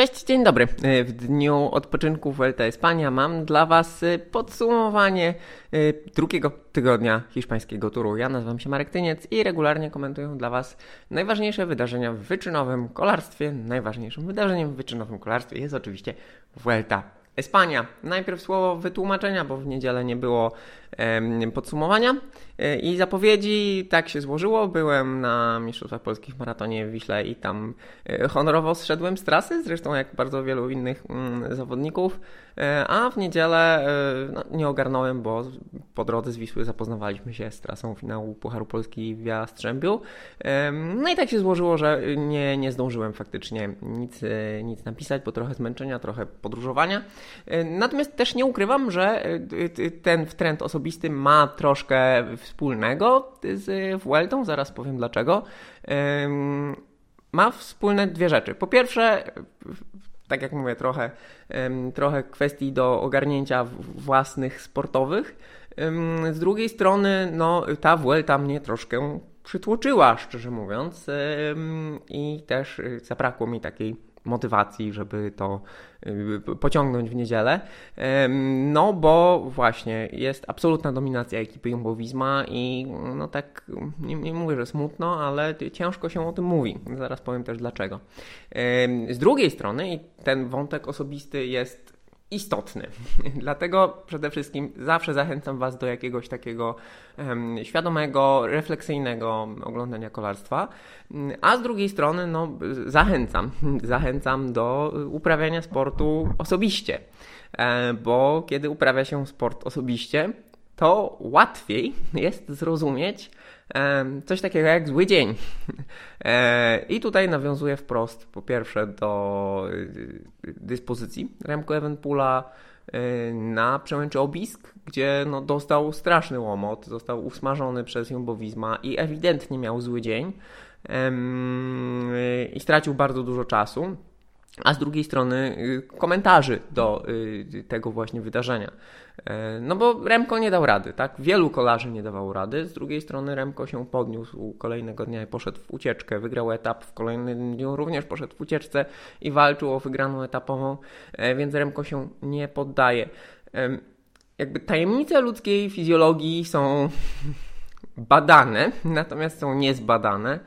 Cześć, dzień dobry. W dniu odpoczynku Vuelta Espania mam dla Was podsumowanie drugiego tygodnia hiszpańskiego turu. Ja nazywam się Marek Tyniec i regularnie komentuję dla Was najważniejsze wydarzenia w wyczynowym kolarstwie. Najważniejszym wydarzeniem w wyczynowym kolarstwie jest oczywiście Vuelta Espania. Najpierw słowo wytłumaczenia, bo w niedzielę nie było podsumowania e, i zapowiedzi. Tak się złożyło. Byłem na Mistrzostwach Polskich maratonie w Wiśle i tam e, honorowo zszedłem z trasy, zresztą jak bardzo wielu innych mm, zawodników. E, a w niedzielę no, nie ogarnąłem, bo po drodze z Wisły zapoznawaliśmy się z trasą finału Pucharu Polski w Jastrzębiu. No i tak się złożyło, że nie, nie zdążyłem faktycznie nic, nic napisać, bo trochę zmęczenia, trochę podróżowania. Natomiast też nie ukrywam, że ten trend osobisty osobisty ma troszkę wspólnego z Vueltą, zaraz powiem dlaczego. Ma wspólne dwie rzeczy. Po pierwsze, tak jak mówię, trochę, trochę kwestii do ogarnięcia własnych sportowych. Z drugiej strony, no, ta Vuelta mnie troszkę przytłoczyła, szczerze mówiąc, i też zabrakło mi takiej motywacji, żeby to y, pociągnąć w niedzielę. No bo właśnie jest absolutna dominacja ekipy Jumbo Visma i no tak, nie, nie mówię, że smutno, ale ciężko się o tym mówi. Zaraz powiem też dlaczego. Z drugiej strony i ten wątek osobisty jest istotny. Dlatego przede wszystkim zawsze zachęcam Was do jakiegoś takiego um, świadomego, refleksyjnego oglądania kolarstwa, a z drugiej strony no, zachęcam, zachęcam do uprawiania sportu osobiście, e, bo kiedy uprawia się sport osobiście, to łatwiej jest zrozumieć, coś takiego jak zły dzień. E, I tutaj nawiązuję wprost po pierwsze do y, dyspozycji Remco Evenpula y, na przełęczy Obisk, gdzie no, dostał straszny łomot, został usmażony przez Jumbo Visma i ewidentnie miał zły dzień i stracił bardzo dużo czasu a z drugiej strony y, komentarzy do y, tego właśnie wydarzenia. E, no bo Remko nie dał rady, tak? Wielu kolarzy nie dawało rady. Z drugiej strony Remko się podniósł kolejnego dnia i poszedł w ucieczkę, wygrał etap, w kolejnym dniu również poszedł w ucieczce i walczył o wygraną etapową, e, więc Remko się nie poddaje. Jakby tajemnice ludzkiej fizjologii są badane, natomiast są niezbadane.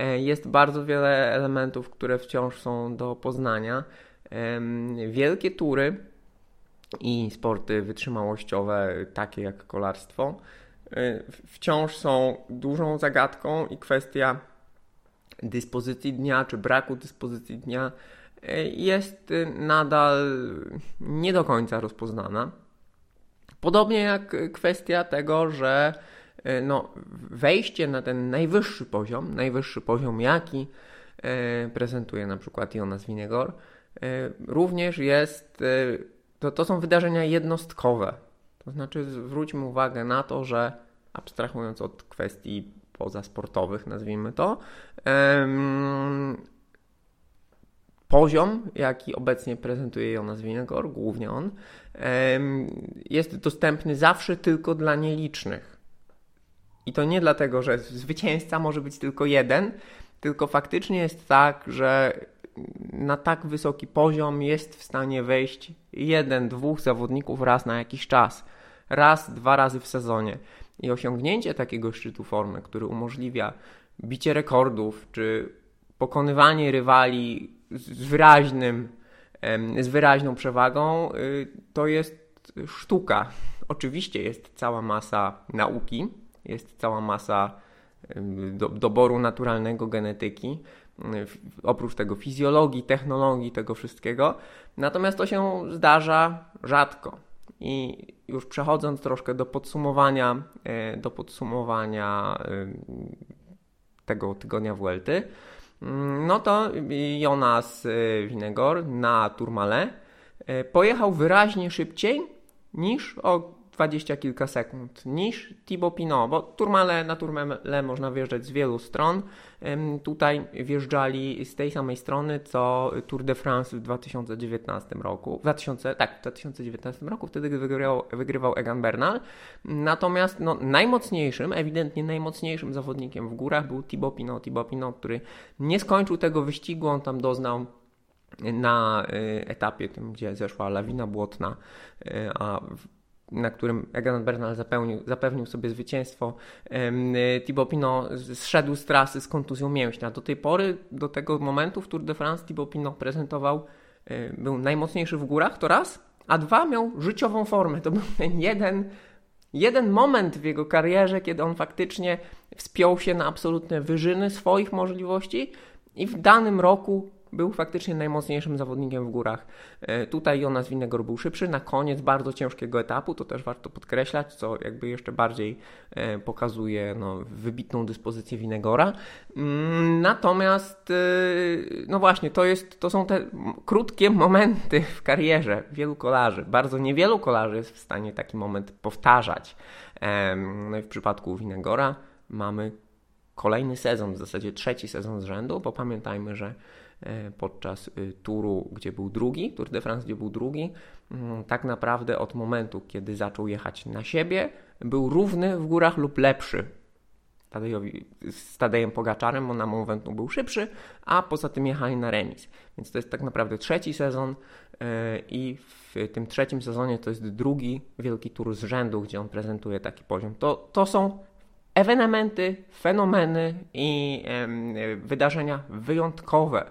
E, jest bardzo wiele elementów, które wciąż są do poznania. Wielkie tury i sporty wytrzymałościowe, takie jak kolarstwo, e, wciąż są dużą zagadką i kwestia dyspozycji dnia czy braku dyspozycji dnia e, jest nadal nie do końca rozpoznana. Podobnie jak kwestia tego, że no, wejście na ten najwyższy poziom, najwyższy poziom jaki e, prezentuje na przykład Jonas Winegor, e, również jest, to, to są wydarzenia jednostkowe. To znaczy zwróćmy uwagę na to, że abstrahując od kwestii pozasportowych, nazwijmy to, poziom, jaki obecnie prezentuje Jonas Winegor, głównie on, jest dostępny zawsze tylko dla nielicznych. I to nie dlatego, że zwycięzca może być tylko jeden, tylko faktycznie jest tak, że na tak wysoki poziom jest w stanie wejść jeden, dwóch zawodników raz na jakiś czas. Raz, dwa razy w sezonie. I osiągnięcie takiego szczytu formy, który umożliwia bicie rekordów, czy pokonywanie rywali z wyraźnym, z wyraźną przewagą, y, to jest sztuka. Oczywiście jest cała masa nauki, jest cała masa do, doboru naturalnego genetyki, oprócz tego fizjologii, technologii, tego wszystkiego. Natomiast to się zdarza rzadko. I już przechodząc troszkę do podsumowania, e, do podsumowania tego tygodnia Vuelty, mm, no to Jonas e, Winegor na Tourmalet e, pojechał wyraźnie szybciej niż o dwadzieścia kilka sekund niż Thibaut Pinot, bo Tourmale, na Tourmale można wjeżdżać z wielu stron. Tutaj wjeżdżali z tej samej strony co Tour de France w 2019 roku. W 2000, tak, w 2019 roku, wtedy wygrywał, wygrywał Egan Bernal. Natomiast no, najmocniejszym, ewidentnie najmocniejszym zawodnikiem w górach był Thibaut Pinot. Thibaut Pinot, który nie skończył tego wyścigu, on tam doznał na etapie tym, gdzie zeszła lawina błotna, a na którym Egan Bernal zapewnił, zapewnił sobie zwycięstwo. Thibaut zszedł z trasy z kontuzją mięśnia. Do tej pory, do tego momentu w Tour de France Thibaut prezentował, był najmocniejszy w górach, to raz, a dwa miał życiową formę. To był ten jeden, jeden moment w jego karierze, kiedy on faktycznie wspiął się na absolutne wyżyny swoich możliwości i w danym roku był faktycznie najmocniejszym zawodnikiem w górach. E, tutaj Jonas Winegor był szybszy na koniec bardzo ciężkiego etapu, to też warto podkreślać, co jakby jeszcze bardziej e, pokazuje no, wybitną dyspozycję Winegora. Mm, natomiast, e, no właśnie, to, jest, to są te krótkie momenty w karierze wielu kolarzy. Bardzo niewielu kolarzy jest w stanie taki moment powtarzać. No i w przypadku Winegora mamy kolejny sezon, w zasadzie trzeci sezon z rzędu, bo pamiętajmy, że podczas y, turu, gdzie był drugi, Tour de France, gdzie był drugi, mm, tak naprawdę od momentu, kiedy zaczął jechać na siebie, był równy w górach lub lepszy Tadejowi, z Tadejem Pogaczarem, bo na moment był szybszy, a poza tym jechali na remis. Więc to jest tak naprawdę trzeci sezon e, i w tym trzecim sezonie to jest drugi wielki tur z rzędu, gdzie on prezentuje taki poziom. To, to są ewenementy, fenomeny i wydarzenia wyjątkowe.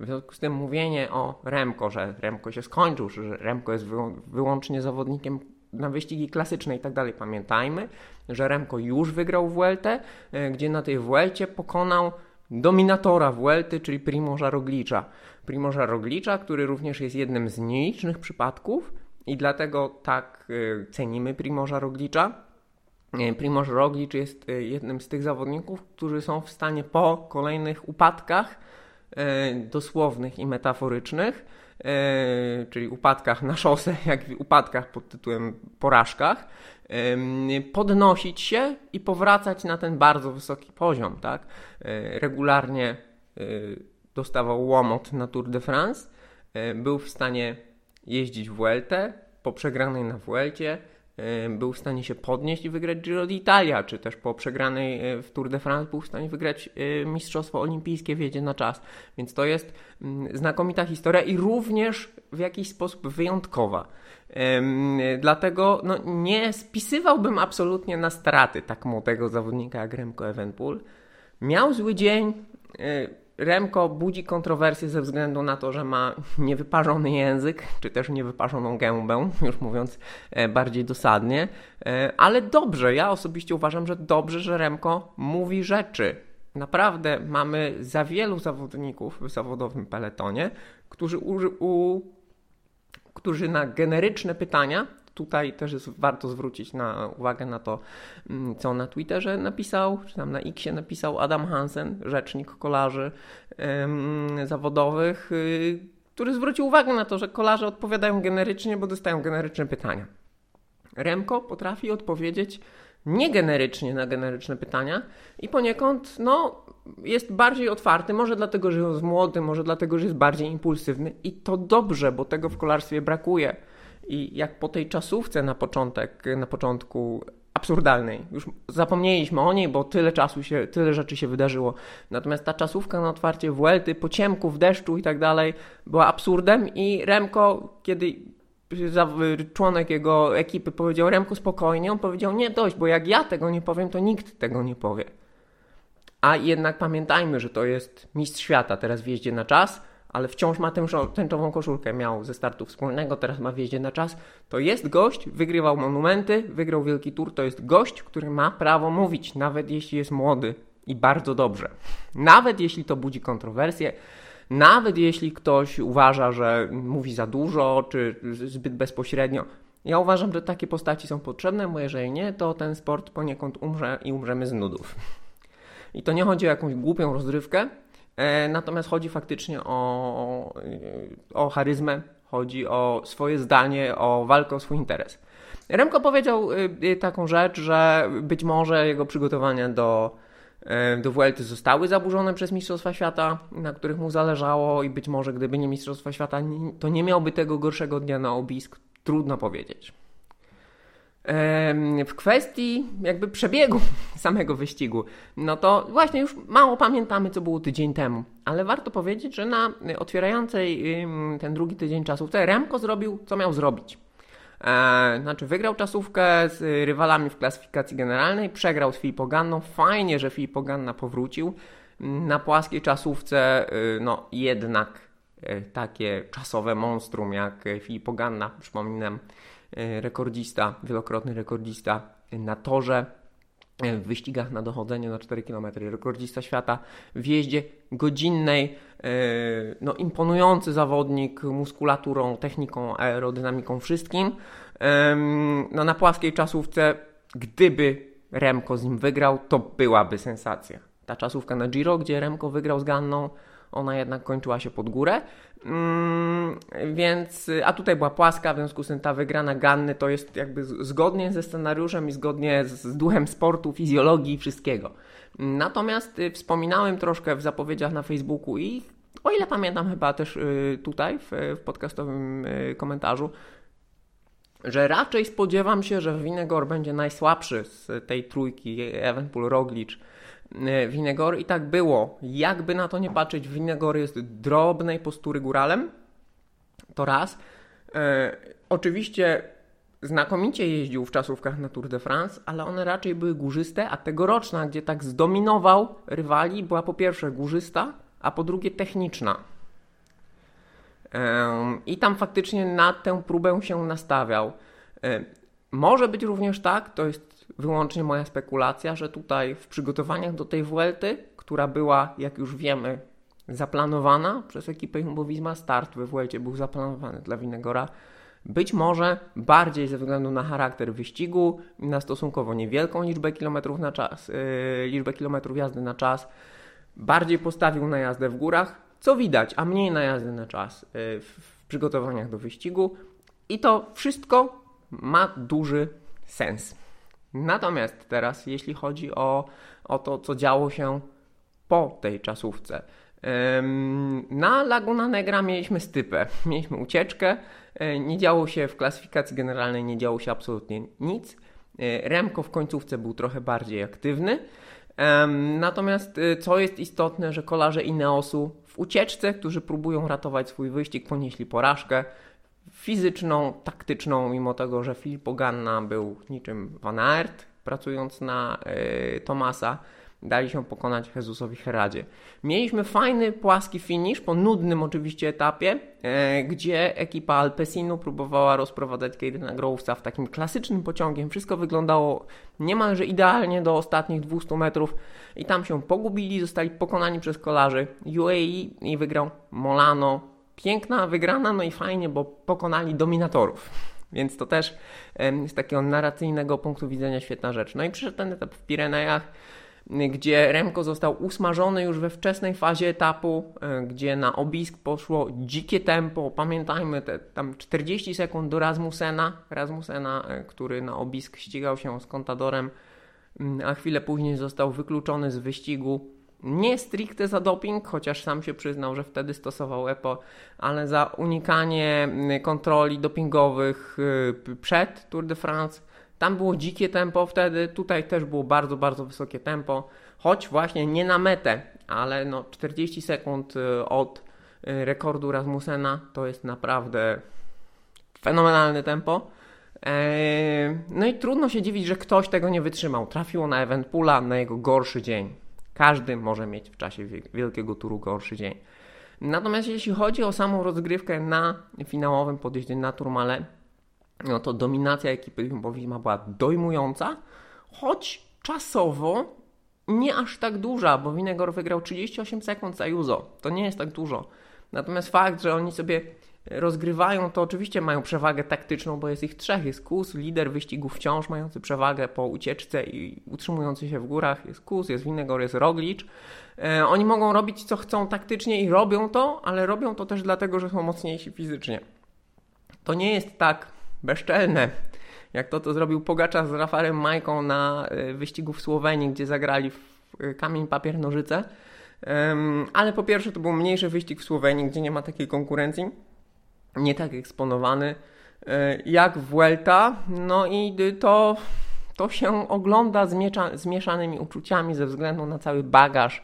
W związku z tym mówienie o Remko, że Remko się skończył, że Remko jest wyłącznie zawodnikiem na wyścigi klasyczne i tak dalej. Pamiętajmy, że Remko już wygrał Vueltę, e, gdzie na tej Vuelcie pokonał dominatora Vuelty, czyli Primoża Roglicza. Primoża Roglicza, który również jest jednym z nielicznych przypadków i dlatego tak e, cenimy Primoża Roglicza. E, Primoż Roglicz jest jednym z tych zawodników, którzy są w stanie po kolejnych upadkach E, dosłownych i metaforycznych, e, czyli upadkach na szosę, jak i upadkach pod tytułem porażkach, podnosić się i powracać na ten bardzo wysoki poziom. Tak? E, regularnie dostawał łomot na Tour de France, był w stanie jeździć w Vueltę, po przegranej na Vuelcie, był w stanie się podnieść i wygrać Giro d'Italia, czy też po przegranej e, w Tour de France był w stanie wygrać e, Mistrzostwo Olimpijskie w jedzie na czas. Więc to jest mm, znakomita historia i również w jakiś sposób wyjątkowa. Dlatego no, nie spisywałbym absolutnie na straty tak młodego zawodnika jak Remco Evenpool. Miał zły dzień, e, Remko budzi kontrowersje ze względu na to, że ma niewyparzony język, czy też niewyparzoną gębę, już mówiąc e, bardziej dosadnie, e, ale dobrze, ja osobiście uważam, że dobrze, że Remko mówi rzeczy. Naprawdę mamy za wielu zawodników w zawodowym peletonie, którzy, u, u, którzy na generyczne pytania tutaj też jest warto zwrócić na uwagę na to, mm, co na Twitterze napisał, czy tam na Xie napisał Adam Hansen, rzecznik kolarzy ym, zawodowych, yy, który zwrócił uwagę na to, że kolarze odpowiadają generycznie, bo dostają generyczne pytania. Remko potrafi odpowiedzieć niegenerycznie na generyczne pytania i poniekąd no, jest bardziej otwarty, może dlatego, że jest młody, może dlatego, że jest bardziej impulsywny i to dobrze, bo tego w kolarstwie brakuje. I jak po tej czasówce na początek, na początku absurdalnej. Już zapomnieliśmy o niej, bo tyle czasu się, tyle rzeczy się wydarzyło. Natomiast ta czasówka na otwarcie Vuelty, po ciemku, w deszczu i tak dalej była absurdem i Remko, kiedy członek jego ekipy powiedział Remko spokojnie, on powiedział nie dość, bo jak ja tego nie powiem, to nikt tego nie powie. A jednak pamiętajmy, że to jest mistrz świata teraz w jeździe na czas, ale wciąż ma tę tęczową koszulkę. Miał ze startu wspólnego, teraz ma wjeździe na czas. To jest gość, wygrywał monumenty, wygrał wielki tour. To jest gość, który ma prawo mówić, nawet jeśli jest młody i bardzo dobrze. Nawet jeśli to budzi kontrowersje, nawet jeśli ktoś uważa, że mówi za dużo czy zbyt bezpośrednio. Ja uważam, że takie postaci są potrzebne, bo jeżeli nie, to ten sport poniekąd umrze i umrzemy z nudów. I to nie chodzi o jakąś głupią rozrywkę, natomiast chodzi faktycznie o, o charyzmę, chodzi o swoje zdanie, o walkę o swój interes. Remko powiedział y, y, taką rzecz, że być może jego przygotowania do, e, do Vuelty zostały zaburzone przez Mistrzostwa Świata, na których mu zależało i być może gdyby nie Mistrzostwa Świata, to nie miałby tego gorszego dnia na obisk. Trudno powiedzieć. W kwestii jakby przebiegu samego wyścigu, no to właśnie już mało pamiętamy, co było tydzień temu, ale warto powiedzieć, że na otwierającej ten drugi tydzień czasówce Remko zrobił, co miał zrobić. E, znaczy, wygrał czasówkę z rywalami w klasyfikacji generalnej, przegrał z Filipoganną. Fajnie, że Filipoganna powrócił. Na płaskiej czasówce, y, no jednak y, takie czasowe monstrum jak Filipoganna, przypominam, rekordzista, wielokrotny rekordzista na torze, w wyścigach na dochodzenie na 4 km, rekordzista świata w jeździe godzinnej, no imponujący zawodnik muskulaturą, techniką, aerodynamiką, wszystkim. No na płaskiej czasówce, gdyby Remko z nim wygrał, to byłaby sensacja ta czasówka na Giro, gdzie Remko wygrał z Ganną, ona jednak kończyła się pod górę. Mm, więc, a tutaj była płaska, w związku z tym ta wygrana Ganny to jest jakby zgodnie ze scenariuszem i zgodnie z duchem sportu, fizjologii i wszystkiego. Natomiast y, wspominałem troszkę w zapowiedziach na Facebooku i o ile pamiętam chyba też y, tutaj w, w podcastowym y, komentarzu, że raczej spodziewam się, że Winegor będzie najsłabszy z tej trójki Evenpool, Roglic, Winegor i tak było. Jakby na to nie patrzeć, Winegor jest drobnej postury góralem. To raz. E, oczywiście znakomicie jeździł w czasówkach na Tour de France, ale one raczej były górzyste, a tegoroczna, gdzie tak zdominował rywali, była po pierwsze górzysta, a po drugie techniczna. E, I tam faktycznie na tę próbę się nastawiał. E, może być również tak, to jest wyłącznie moja spekulacja, że tutaj w przygotowaniach do tej Vuelty, która była, jak już wiemy, zaplanowana przez ekipę Jumbo Visma, start we Vuelcie był zaplanowany dla Winegora, być może bardziej ze względu na charakter wyścigu, na stosunkowo niewielką liczbę kilometrów na czas, yy, liczbę kilometrów jazdy na czas, bardziej postawił na jazdę w górach, co widać, a mniej na jazdę na czas yy, w przygotowaniach do wyścigu. I to wszystko ma duży sens. Natomiast teraz, jeśli chodzi o, o to, co działo się po tej czasówce. Na Laguna Negra mieliśmy stypę, mieliśmy ucieczkę, e, nie działo się w klasyfikacji generalnej, nie działo się absolutnie nic. E, Remko w końcówce był trochę bardziej aktywny. Natomiast e, co jest istotne, że kolarze Ineosu w ucieczce, którzy próbują ratować swój wyścig, ponieśli porażkę fizyczną, taktyczną, mimo tego, że Filip Ganna był niczym Van Aert, pracując na y, Tomasa, dali się pokonać Jezusowi Heradzie. Mieliśmy fajny, płaski finish po nudnym oczywiście etapie, e, gdzie ekipa Alpesinu próbowała rozprowadzać Caden'a Grovesa w takim klasycznym pociągiem. Wszystko wyglądało niemalże idealnie do ostatnich 200 metrów i tam się pogubili, zostali pokonani przez kolarzy UAE i wygrał Molano piękna wygrana, no i fajnie, bo pokonali dominatorów. Więc to też z takiego narracyjnego punktu widzenia świetna rzecz. No i przyszedł ten etap w Pirenejach, gdzie Remko został usmażony już we wczesnej fazie etapu, e, gdzie na obisk poszło dzikie tempo. Pamiętajmy, te tam 40 sekund do Rasmusena, Rasmusena, e, który na obisk ścigał się z Contadorem, a chwilę później został wykluczony z wyścigu nie stricte za doping, chociaż sam się przyznał, że wtedy stosował EPO, ale za unikanie mm, kontroli dopingowych y, przed Tour de France. Tam było dzikie tempo wtedy, tutaj też było bardzo, bardzo wysokie tempo, choć właśnie nie na metę, ale no 40 sekund y, od y, rekordu Rasmussena to jest naprawdę fenomenalne tempo. Eee, no i trudno się dziwić, że ktoś tego nie wytrzymał. Trafiło na Eventpula na jego gorszy dzień. Każdy może mieć w czasie wielkiego turu gorszy dzień. Natomiast jeśli chodzi o samą rozgrywkę na finałowym podjeździe na Turmale, no to dominacja ekipy Jumbo-Visma była dojmująca, choć czasowo nie aż tak duża, bo Winegor wygrał 38 sekund za Juzo. To nie jest tak dużo. Natomiast fakt, że oni sobie rozgrywają, to oczywiście mają przewagę taktyczną, bo jest ich trzech. Jest Kus, lider wyścigu wciąż mający przewagę po ucieczce i utrzymujący się w górach. Jest Kus, jest Winegor, jest Roglic. E, oni mogą robić co chcą taktycznie i robią to, ale robią to też dlatego, że są mocniejsi fizycznie. To nie jest tak bezczelne, jak to, to zrobił Pogacza z Rafarem Majką na e, wyścigu w Słowenii, gdzie zagrali w e, kamień, papier, nożyce. Ale po pierwsze to był mniejszy wyścig w Słowenii, gdzie nie ma takiej konkurencji nie tak eksponowany. jak Vuelta. No i to, to się ogląda z mieszanymi uczuciami ze względu na cały bagaż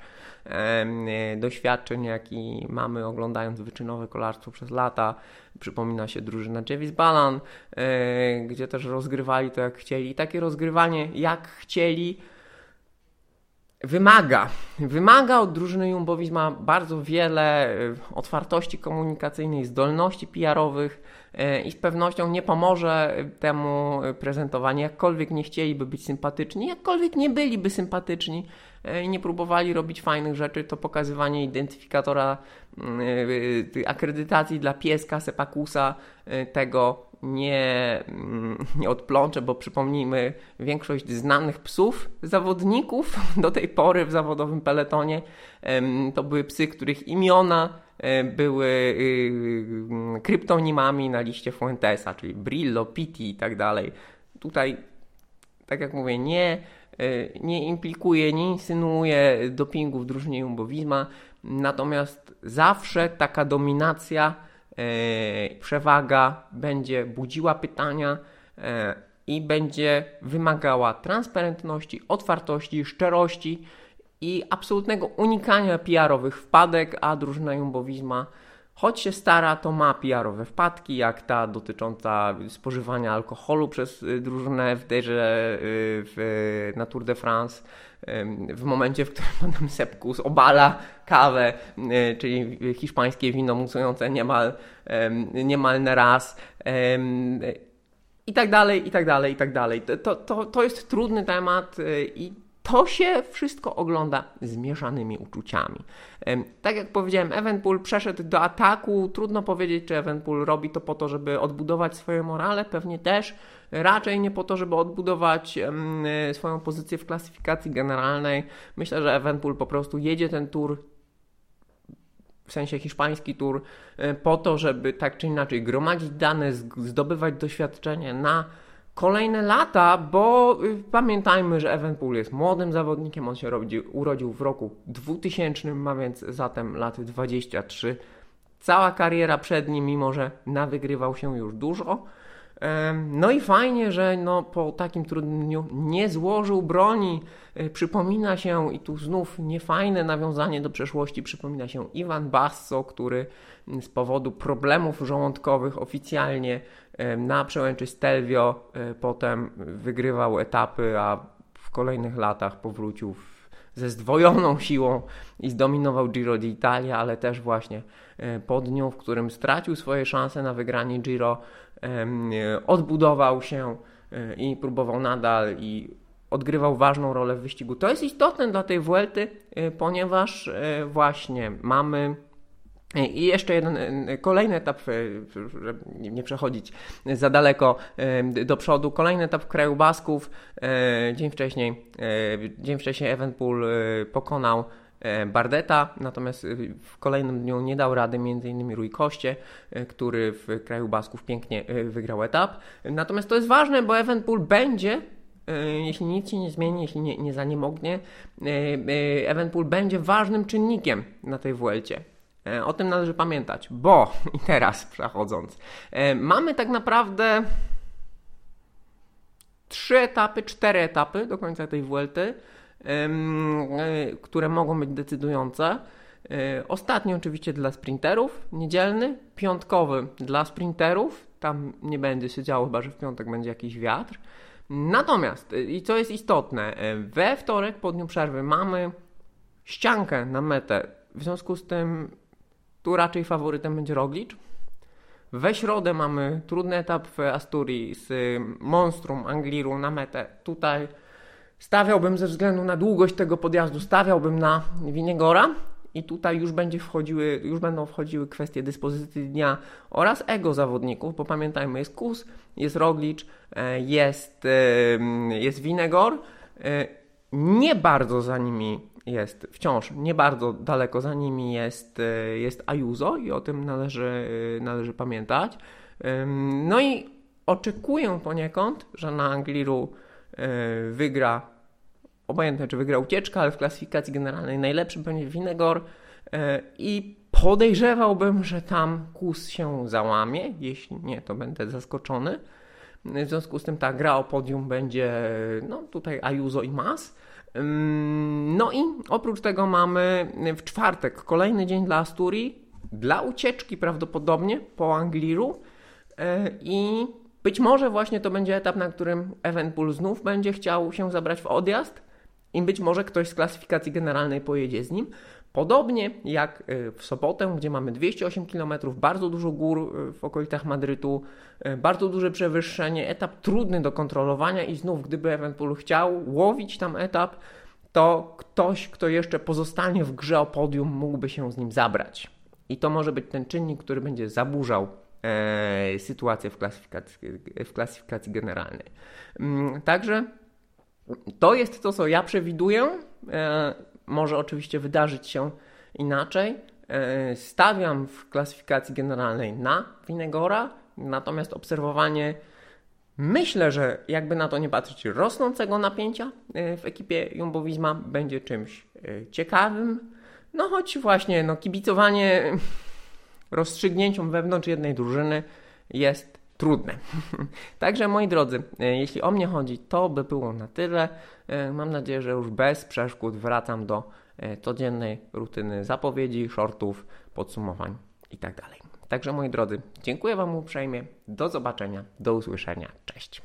doświadczeń, jaki mamy oglądając wyczynowe kolarstwo przez lata. Przypomina się drużyna Javis Balan, e, gdzie też rozgrywali to jak chcieli. I takie rozgrywanie jak chcieli wymaga. Wymaga od drużyny Jumbo Visma bardzo wiele e, otwartości komunikacyjnej, zdolności PR-owych e, i z pewnością nie pomoże temu prezentowanie. Jakkolwiek nie chcieliby być sympatyczni, jakkolwiek nie byliby sympatyczni, E, i nie próbowali robić fajnych rzeczy, to pokazywanie identyfikatora mm, akredytacji dla pieska Sepakusa tego nie, mm, nie odplączę, bo przypomnijmy, większość znanych psów zawodników do tej pory w zawodowym peletonie to były psy, których imiona były y, y, kryptonimami na liście Fuentesa, czyli Brillo, Pitti i tak dalej. Tutaj, tak jak mówię, nie E, nie implikuje, nie insynuuje dopingu w drużynie Jumbo natomiast zawsze taka dominacja, e, przewaga będzie budziła pytania e, i będzie wymagała transparentności, otwartości, szczerości i absolutnego unikania PR-owych wpadek, a drużyna Jumbo Visma Choć się stara, to ma PR-owe wpadki, jak ta dotycząca spożywania alkoholu przez y, drużynę w derze y, w, na Tour de France. W momencie, w którym potem Sepkus obala kawę, y, czyli hiszpańskie wino musujące niemal, niemal na raz i tak dalej, i tak dalej, i tak dalej. To, to, to jest trudny temat i to się wszystko ogląda z mieszanymi uczuciami. Tak jak powiedziałem, Evenpool przeszedł do ataku. Trudno powiedzieć, czy Evenpool robi to po to, żeby odbudować swoje morale, pewnie też. Raczej nie po to, żeby odbudować swoją pozycję w klasyfikacji generalnej. Myślę, że Evenpool po prostu jedzie ten tour w sensie hiszpański tour, po to, żeby tak czy inaczej gromadzić dane, zdobywać doświadczenie na kolejne lata, bo y, pamiętajmy, że Evenpool jest młodym zawodnikiem, on się urodził w roku 2000, ma więc zatem lat 23. Cała kariera przed nim, mimo że nawygrywał się już dużo. No i fajnie, że no, po takim trudnym dniu nie złożył broni. E, przypomina się, i tu znów niefajne nawiązanie do przeszłości, przypomina się Iwan Basso, który z powodu problemów żołądkowych oficjalnie na przełęczy Stelvio e, potem wygrywał etapy, a w kolejnych latach powrócił ze zdwojoną siłą i zdominował Giro d'Italia, ale też właśnie e, po dniu, w którym stracił swoje szanse na wygranie Giro, odbudował się e, i próbował nadal i odgrywał ważną rolę w wyścigu. To jest istotne dla tej Vuelty, ponieważ właśnie mamy i jeszcze jeden kolejny etap, żeby nie przechodzić za daleko do przodu, kolejny etap kraju Basków. E, dzień wcześniej, e, dzień wcześniej Evenpool e, pokonał Bardeta, natomiast w kolejnym dniu nie dał rady m.in. Rui Koście, który w kraju Basków pięknie wygrał etap. Natomiast to jest ważne, bo Evenpool będzie jeśli nic się nie zmieni, jeśli nie, nie zaniemognie, Evenpool będzie ważnym czynnikiem na tej Vuelcie. E, o tym należy pamiętać, bo i teraz przechodząc, e, mamy tak naprawdę trzy etapy, cztery etapy do końca tej Vuelty, e, które mogą być decydujące. Ostatni oczywiście dla sprinterów, niedzielny, piątkowy dla sprinterów. Tam nie będzie się działo, chyba że w piątek będzie jakiś wiatr. Natomiast, i co jest istotne, we wtorek po dniu przerwy mamy ściankę na metę. W związku z tym tu raczej faworytem będzie Roglic. We środę mamy trudny etap w Asturii z Monstrum Angliru na metę. Tutaj stawiałbym ze względu na długość tego podjazdu, stawiałbym na Winegora i tutaj już, będzie wchodziły, już będą wchodziły kwestie dyspozycji dnia oraz ego zawodników, bo pamiętajmy, jest Kus, jest Roglic, e, jest, jest Winegor. E, nie bardzo za nimi jest wciąż nie bardzo daleko za nimi jest, e, jest Ayuso i o tym należy, e, należy pamiętać. No i oczekuję poniekąd, że na Angliru e, wygra, obojętnie czy wygra ucieczka, ale w klasyfikacji generalnej najlepszy będzie Winegor i Podejrzewałbym, że tam kus się załamie. Jeśli nie, to będę zaskoczony. W związku z tym ta gra o podium będzie no tutaj Ayuso i Mas. No i oprócz tego mamy w czwartek kolejny dzień dla Asturii, dla ucieczki prawdopodobnie po Angliru e, i być może właśnie to będzie etap, na którym Evenpool znów będzie chciał się zabrać w odjazd i być może ktoś z klasyfikacji generalnej pojedzie z nim. Podobnie jak e, w sobotę, gdzie mamy 208 km, bardzo dużo gór e, w okolicach Madrytu, e, bardzo duże przewyższenie, etap trudny do kontrolowania i znów, gdyby Evenpool chciał łowić tam etap, to ktoś, kto jeszcze pozostanie w grze o podium, mógłby się z nim zabrać. I to może być ten czynnik, który będzie zaburzał sytuację w klasyfikacji, w klasyfikacji generalnej. Mm, także to jest to, co ja przewiduję. E, może oczywiście wydarzyć się inaczej. E, stawiam w klasyfikacji generalnej na Winegora, natomiast obserwowanie myślę, że jakby na to nie patrzeć, rosnącego napięcia e, w ekipie Jumbo Visma będzie czymś ciekawym. No choć właśnie no, kibicowanie rozstrzygnięciom wewnątrz jednej drużyny jest trudne. Także moi drodzy, e, jeśli o mnie chodzi, to by było na tyle. E, mam nadzieję, że już bez przeszkód wracam do e, codziennej rutyny zapowiedzi, shortów, podsumowań itd. Tak Także moi drodzy, dziękuję Wam uprzejmie. Do zobaczenia, do usłyszenia. Cześć.